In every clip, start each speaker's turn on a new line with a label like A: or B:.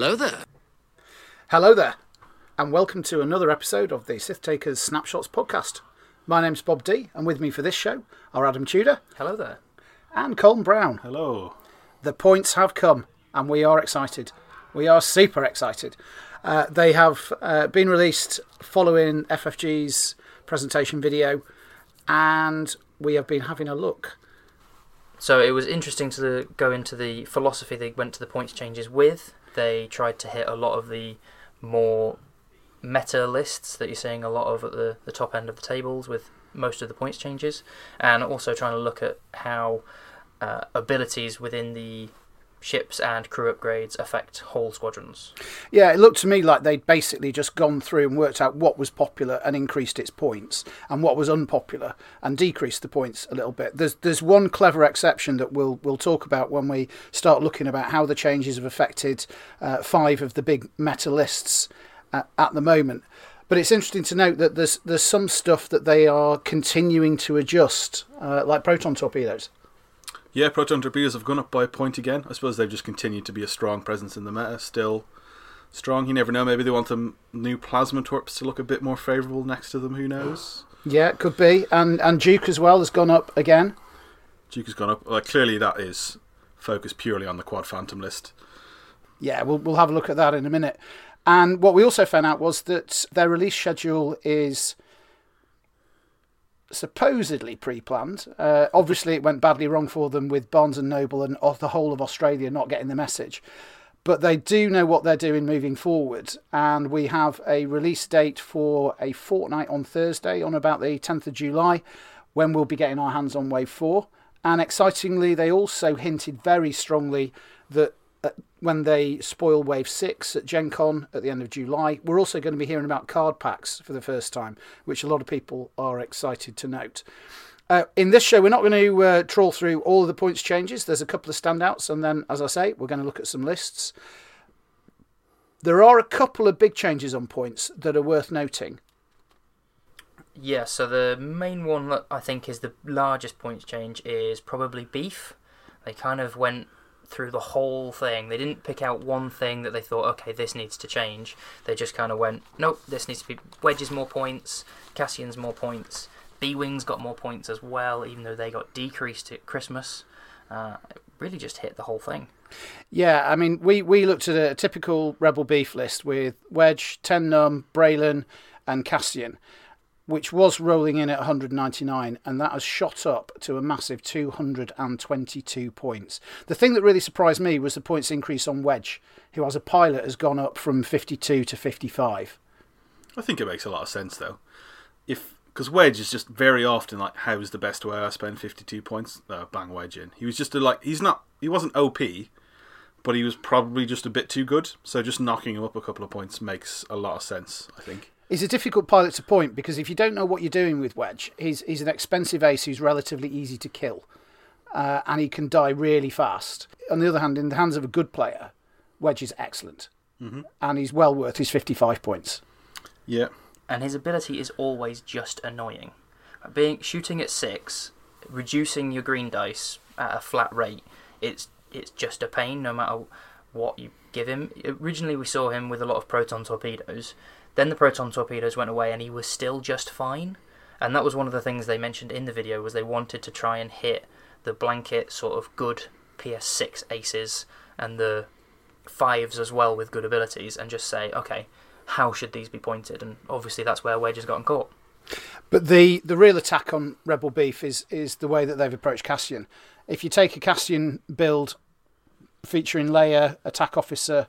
A: Hello there.
B: Hello there, and welcome to another episode of the Sith Takers Snapshots podcast. My name's Bob D, and with me for this show are Adam Tudor
C: Hello there.
B: and Colin Brown.
D: Hello.
B: The points have come, and we are excited. We are super excited. Uh, they have uh, been released following FFG's presentation video, and we have been having a look.
C: So it was interesting to go into the philosophy they went to the points changes with. They tried to hit a lot of the more meta lists that you're seeing a lot of at the, the top end of the tables with most of the points changes, and also trying to look at how uh, abilities within the ships and crew upgrades affect whole squadrons.
B: Yeah, it looked to me like they'd basically just gone through and worked out what was popular and increased its points, and what was unpopular and decreased the points a little bit. There's there's one clever exception that we'll we'll talk about when we start looking about how the changes have affected uh, five of the big meta lists at, at the moment. But it's interesting to note that there's there's some stuff that they are continuing to adjust, uh, like proton torpedoes.
D: Yeah, proton torpedoes have gone up by a point again. I suppose they've just continued to be a strong presence in the meta. Still strong. You never know. Maybe they want the new plasma torps to look a bit more favourable next to them. Who knows?
B: Yeah, it could be, and and Duke as well has gone up again.
D: Duke has gone up. Like clearly, that is focused purely on the quad phantom list.
B: Yeah, we'll we'll have a look at that in a minute. And what we also found out was that their release schedule is supposedly pre-planned. Uh, obviously, it went badly wrong for them with Barnes and Noble and the whole of Australia not getting the message. But they do know what they're doing moving forward, and we have a release date for a fortnight on Thursday, on about the 10th of July, when we'll be getting our hands on Wave 4. And excitingly, they also hinted very strongly that when they spoil Wave 6 at Gen Con at the end of July, we're also going to be hearing about card packs for the first time, which a lot of people are excited to note. Uh, in this show, we're not going to uh, trawl through all of the points changes. There's a couple of standouts, and then, as I say, we're going to look at some lists. There are a couple of big changes on points that are worth noting.
C: Yeah, so the main one that I think is the largest points change is probably beef. They kind of went through the whole thing. They didn't pick out one thing that they thought, okay, this needs to change. They just kind of went, nope, this needs to be Wedge's more points, Cassian's more points. B Wings got more points as well, even though they got decreased at Christmas. Uh, it really just hit the whole thing.
B: Yeah, I mean, we, we looked at a typical Rebel Beef list with Wedge, Ten Numb, Braylen, and Cassian, which was rolling in at 199, and that has shot up to a massive 222 points. The thing that really surprised me was the points increase on Wedge, who, as a pilot, has gone up from 52 to 55.
D: I think it makes a lot of sense though. If because Wedge is just very often like, how's the best way I spend 52 points? Uh, bang Wedge in. He was just a, like, he's not, he wasn't OP, but he was probably just a bit too good. So just knocking him up a couple of points makes a lot of sense, I think.
B: He's a difficult pilot to point because if you don't know what you're doing with Wedge, he's, he's an expensive ace who's relatively easy to kill. Uh, and he can die really fast. On the other hand, in the hands of a good player, Wedge is excellent.
D: Mm-hmm.
B: And he's well worth his 55 points.
D: Yeah.
C: And his ability is always just annoying. Being shooting at six, reducing your green dice at a flat rate, it's it's just a pain no matter what you give him. Originally, we saw him with a lot of proton torpedoes. Then the proton torpedoes went away, and he was still just fine. And that was one of the things they mentioned in the video was they wanted to try and hit the blanket sort of good PS6 aces and the fives as well with good abilities, and just say, okay, how should these be pointed? And obviously, that's where Wedge has gotten caught.
B: But the, the real attack on Rebel Beef is, is the way that they've approached Cassian. If you take a Cassian build featuring Leia, attack officer,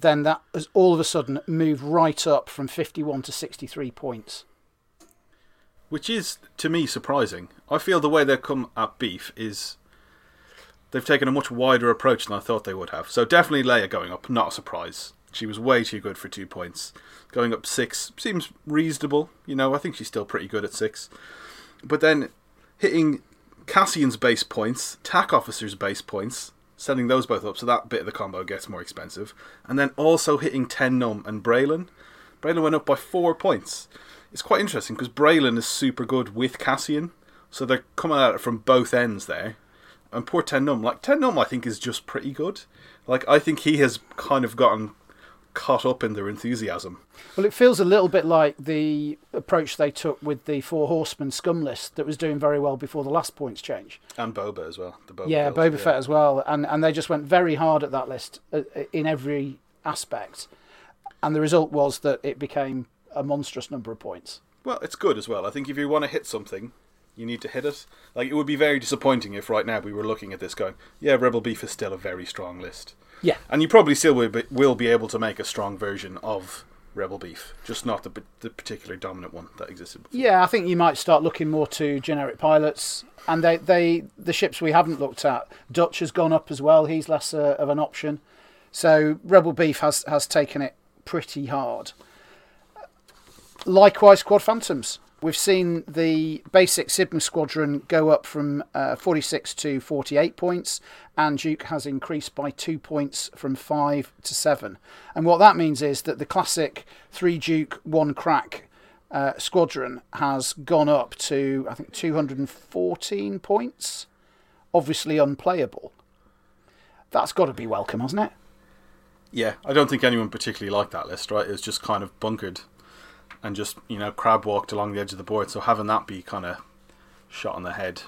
B: then that has all of a sudden moved right up from 51 to 63 points.
D: Which is, to me, surprising. I feel the way they've come at Beef is they've taken a much wider approach than I thought they would have. So definitely Leia going up, not a surprise. She was way too good for two points. Going up six seems reasonable. You know, I think she's still pretty good at six. But then hitting Cassian's base points, TAC officer's base points, sending those both up, so that bit of the combo gets more expensive. And then also hitting Ten Numb and Braylen. Braylen went up by four points. It's quite interesting because Braylen is super good with Cassian, so they're coming at it from both ends there. And poor Ten Numb, like Ten Numb, I think is just pretty good. Like I think he has kind of gotten caught up in their enthusiasm.
B: Well, it feels a little bit like the approach they took with the Four Horsemen scum list that was doing very well before the last points change.
D: And Boba as well. The Boba
B: yeah,
D: build,
B: Boba Fett as well, and and they just went very hard at that list uh, in every aspect, and the result was that it became a monstrous number of points.
D: Well, it's good as well. I think if you want to hit something, you need to hit it. Like it would be very disappointing if right now we were looking at this going, yeah, Rebel Beef is still a very strong list.
B: Yeah,
D: And you probably still will be, will be able to make a strong version of Rebel Beef, just not the, the particular dominant one that existed before.
B: yeah. I think you might start looking more to generic pilots, and they they the ships we haven't looked at. Dutch has gone up as well. He's less uh, of an option. So Rebel Beef has has taken it pretty hard. Likewise, Quad Phantoms. We've seen the basic Sigma Squadron go up from uh, 46 to 48 points, and Duke has increased by two points from 5 to 7. And what that means is that the classic 3 Duke, 1 Crack uh, squadron has gone up to, I think, 214 points. Obviously unplayable. That's got to be welcome, hasn't it?
D: Yeah, I don't think anyone particularly liked that list, right? It was just kind of bunkered and just, you know, crab walked along the edge of the board. So having that be kind of shot on the head.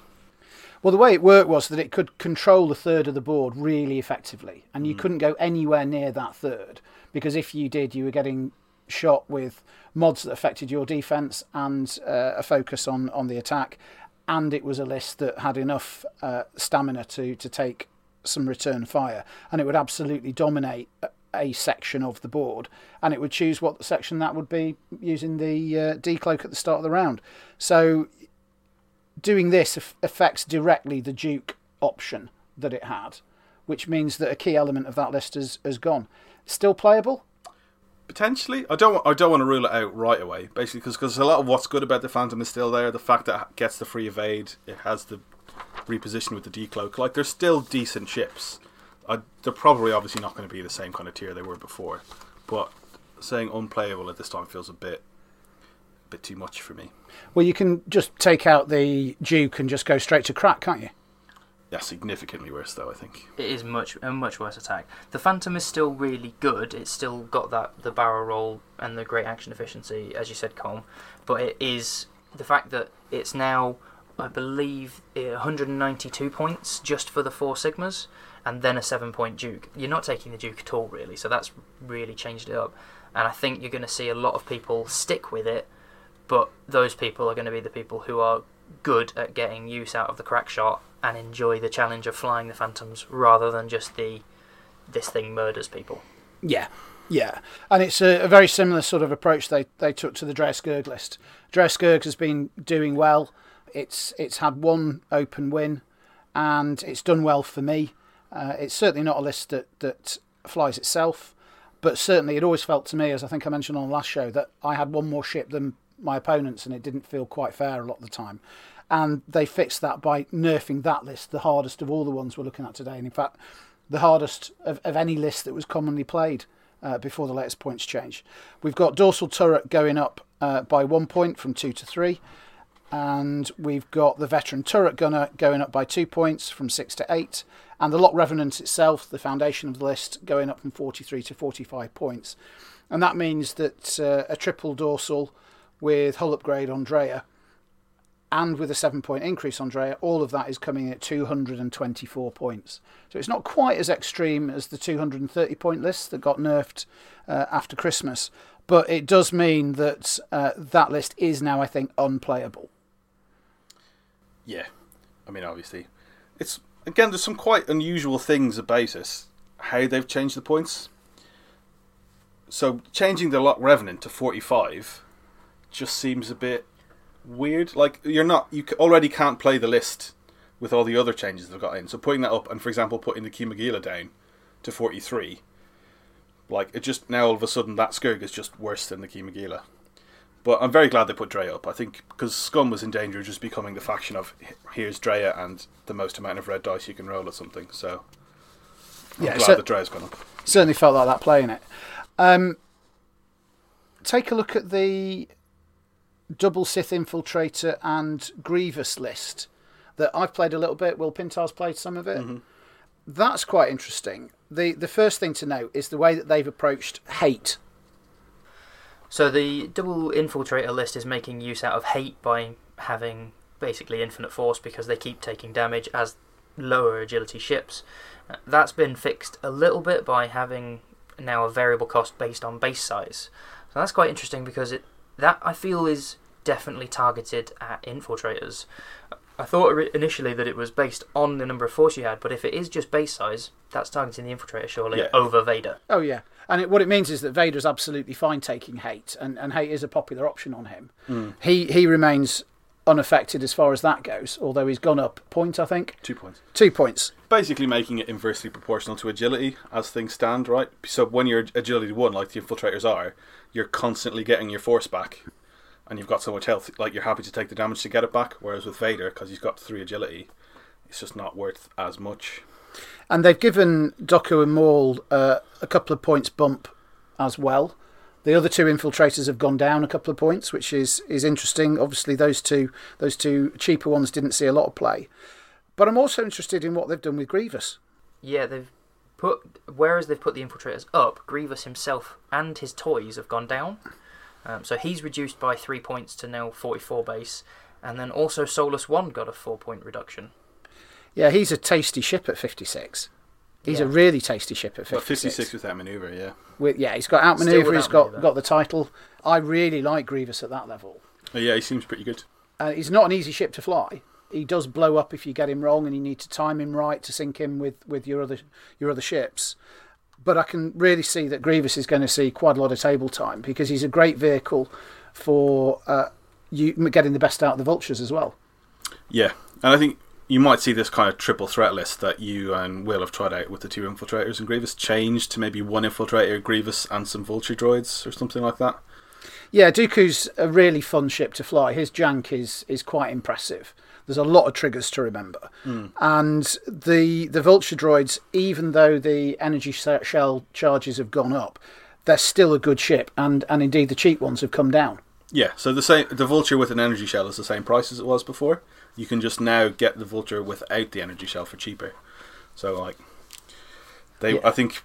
B: Well, the way it worked was that it could control a third of the board really effectively, and you couldn't go anywhere near that third because if you did, you were getting shot with mods that affected your defense and uh, a focus on on the attack. And it was a list that had enough uh, stamina to to take some return fire, and it would absolutely dominate a- section of the board, and it would choose what section that would be using the uh, decloak at the start of the round. So doing this affects directly the Duke option that it had, which means that a key element of that list has, has gone. Still playable?
D: Potentially, I don't. I don't want to rule it out right away. Basically, because a lot of what's good about the Phantom is still there. The fact that it gets the free evade, it has the reposition with the decloak. Like they're still decent ships. I, they're probably obviously not going to be the same kind of tier they were before. But saying unplayable at this time feels a bit, a bit too much for me.
B: Well, you can just take out the Duke and just go straight to crack, can't you?
D: Yeah, significantly worse though. I think.
C: It is much a much worse attack. The Phantom is still really good. It's still got that the barrel roll and the great action efficiency, as you said, Colm. But it is the fact that it's now, I believe, eh, 192 points just for the four sigmas, and then a seven-point Duke. You're not taking the Duke at all, really. So that's really changed it up. And I think you're going to see a lot of people stick with it, but those people are going to be the people who are good at getting use out of the crack shot and enjoy the challenge of flying the phantoms rather than just the this thing murders people.
B: Yeah, yeah, and it's a, a very similar sort of approach they, they took to the Drea list. Drea has been doing well. It's it's had one open win, and it's done well for me. Uh, it's certainly not a list that that flies itself, but certainly it always felt to me, as I think I mentioned on the last show, that I had one more ship than my opponents, and it didn't feel quite fair a lot of the time. And they fixed that by nerfing that list, the hardest of all the ones we're looking at today, and in fact, the hardest of, of any list that was commonly played uh, before the latest points change. We've got dorsal turret going up uh, by one point from two to three, and we've got the veteran turret gunner going up by two points from six to eight, and the Lok Revenant itself, the foundation of the list, going up from 43 to 45 points. And that means that uh, a triple dorsal with hull upgrade on Drea and with a seven point increase on Drea, all of that is coming at 224 points. So it's not quite as extreme as the 230 point list that got nerfed uh, after Christmas, but it does mean that uh, that list is now, I think, unplayable.
D: Yeah, I mean, obviously, it's again. There's some quite unusual things about it. How they've changed the points. So changing the Lok Revenant to 45 just seems a bit weird. Like you're not, you already can't play the list with all the other changes they've got in. So putting that up, and for example, putting the Kimogila down to 43, like it just now all of a sudden that Scurrg is just worse than the Kimogila. But I'm very glad they put Drea up. I think because Scum was in danger of just becoming the faction of here's Drea and the most amount of red dice you can roll or something. So I'm
B: Yeah,
D: glad
B: so-
D: that Drea's gone up.
B: certainly felt like that playing it. Um, take a look at the double Sith infiltrator and Grievous list. that I've played a little bit. Will Pintar's played some of it. That's quite interesting. the The first thing to note is the way that they've approached hate.
C: So the double infiltrator list is making use out of hate by having basically infinite force because they keep taking damage as lower agility ships. Uh, That's been fixed a little bit by having now a variable cost based on base size. So that's quite interesting because it that I feel is definitely targeted at infiltrators. I thought initially that it was based on the number of force you had, but if it is just base size, that's targeting the infiltrator surely
D: Yeah.
C: over Vader.
B: Oh yeah, and it, what it means is that Vader's absolutely fine taking hate, and, and hate is a popular option on him. Hmm. He he remains unaffected as far as that goes, although he's gone up a point, I think,
D: Two points.
B: two points.
D: Basically, making it inversely proportional to agility as things stand, right? So when you're agility one, like the infiltrators are, you're constantly getting your force back, and you've got so much health, like you're happy to take the damage to get it back. Whereas with Vader, because he's got three agility, it's just not worth as much.
B: And they've given Dooku and Maul uh, a couple of points bump as well. The other two infiltrators have gone down a couple of points, which is is interesting. Obviously, those two those two cheaper ones didn't see a lot of play. But I'm also interested in what they've done with Grievous.
C: Yeah, they've put whereas they've put the infiltrators up, Grievous himself and his toys have gone down. Um, so he's reduced by three points to now 44 base, and then also Soulless One got a four point reduction.
B: Yeah, he's a tasty ship at 56. He's a really tasty ship at
D: But
B: 56.
D: 56 without maneuver, yeah.
B: With, yeah, he's got outmaneuver.
C: Still
B: He's
C: without
B: got
C: manoeuvre.
B: got the title. I really like Grievous at that level.
D: Oh, yeah, he seems pretty good.
B: Uh, he's not an easy ship to fly. He does blow up if you get him wrong, and you need to time him right to sync him with, with your other your other ships. But I can really see that Grievous is going to see quite a lot of table time because he's a great vehicle for uh, you getting the best out of the vultures as well.
D: Yeah, and I think you might see this kind of triple threat list that you and Will have tried out with the two infiltrators and Grievous changed to maybe one infiltrator, Grievous, and some vulture droids or something like that.
B: Yeah, Dooku's a really fun ship to fly. His jank is is quite impressive. There's a lot of triggers to remember, and the the vulture droids, even though the energy shell charges have gone up, they're still a good ship, and and indeed the cheap ones have come down.
D: Yeah, so the same the vulture with an energy shell is the same price as it was before. You can just now get the vulture without the energy shell for cheaper. So like, they
B: Yeah.
D: I think.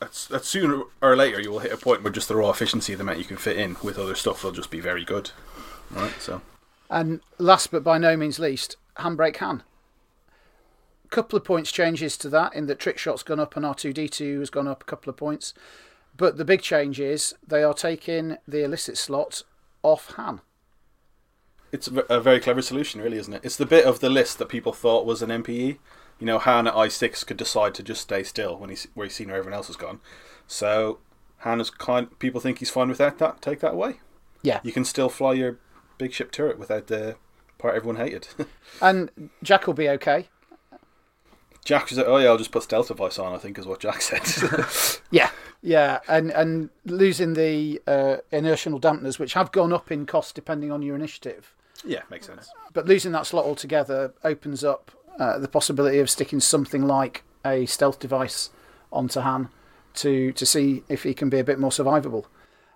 D: That sooner or later you will hit a point where just the raw efficiency, of the amount you can fit in with other stuff, will just be very good. Right, so
B: And last but by no means least, handbrake Han. Couple of points changes to that in that trick shot's gone up and R2D2 has gone up a couple of points. But the big change is they are taking the illicit slot off Han.
D: It's a very clever solution, really, isn't it? It's the bit of the list that people thought was an NPE. You know, Han at I6 could decide to just stay still when he's where he's seen where everyone else has gone. So Han is kind. People think he's fine without that. Take that away.
B: Yeah.
D: You can still fly your big ship turret without the part everyone hated.
B: And Jack will be okay.
D: Jack was like, "Oh yeah, I'll just put stealth device on." I think is what Jack said.
B: Yeah, yeah, and and losing the uh, inertial dampeners, which have gone up in cost depending on your initiative,
D: yeah, makes sense.
B: but losing that slot altogether opens up uh, the possibility of sticking something like a stealth device onto Han to to see if he can be a bit more survivable.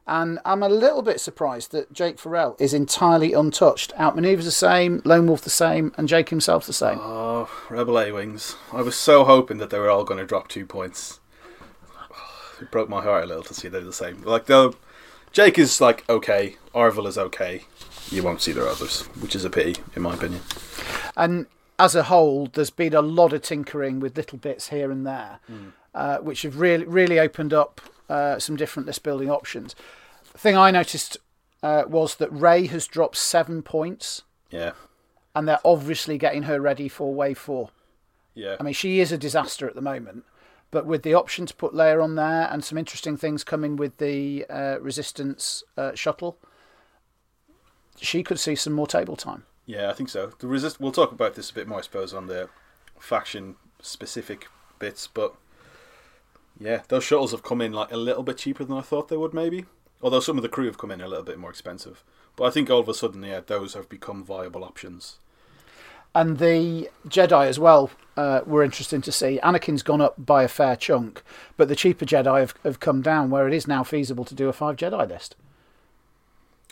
B: And I'm a little bit surprised that Jake Farrell is entirely untouched. Outmaneuvers the same, Lone Wolf the same, and Jake himself the same.
D: Oh, Rebel A wings! I was so hoping that they were all going to drop two points. It broke my heart a little to see they're the same. Like though, Jake is like okay, Arvel is okay. You won't see their others, which is a pity, in my opinion.
B: And as a whole, there's been a lot of tinkering with little bits here and there, uh, which have really really opened up uh, some different list building options. The thing I noticed uh, was that Rey has dropped seven points,
D: Yeah,
B: and they're obviously getting her ready for wave four.
D: yeah,
B: I mean, she is a disaster at the moment, but with the option to put Leia on there and some interesting things coming with the uh, Resistance uh, shuttle, she could see some more table time.
D: yeah. I think so. The resist. We'll talk about this a bit more, I suppose, on the faction specific bits, but yeah, those shuttles have come in like a little bit cheaper than I thought they would, maybe. Although some of the crew have come in a little bit more expensive, but I think all of a sudden, yeah, those have become viable options.
B: And the Jedi as well uh, were interesting to see. Anakin's gone up by a fair chunk, but the cheaper Jedi have, have come down where it is now feasible to do a five Jedi list.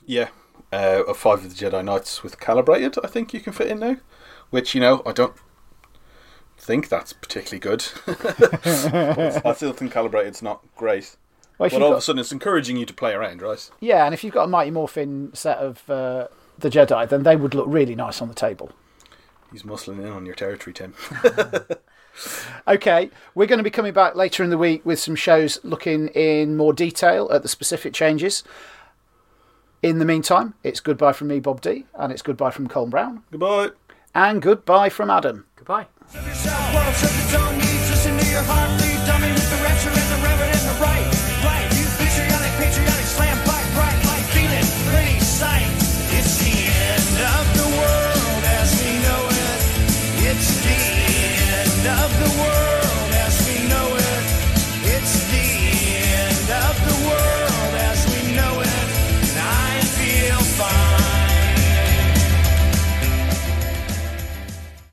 D: Yeah, uh, of five of the Jedi Knights with calibrated, I think you can fit in now, which you know I don't think that's particularly good. I still think calibrated's not great.
B: Well,
D: But
B: you've
D: all of a sudden, it's encouraging you to play around, right?
B: yeah, and if you've got a Mighty Morphin set of uh, the Jedi, then they would look really nice on the table.
D: He's muscling in on your territory, Tim.
B: Okay, we're going to be coming back later in the week with some shows looking in more detail at the specific changes. In the meantime, it's goodbye from me, Bob D, and it's goodbye from Colin Brown,
D: Goodbye.
B: and goodbye from Adam.
C: Goodbye.
A: Well, set the tone, needs listen to your heartbeat. Dummy with the rapture and the reverend.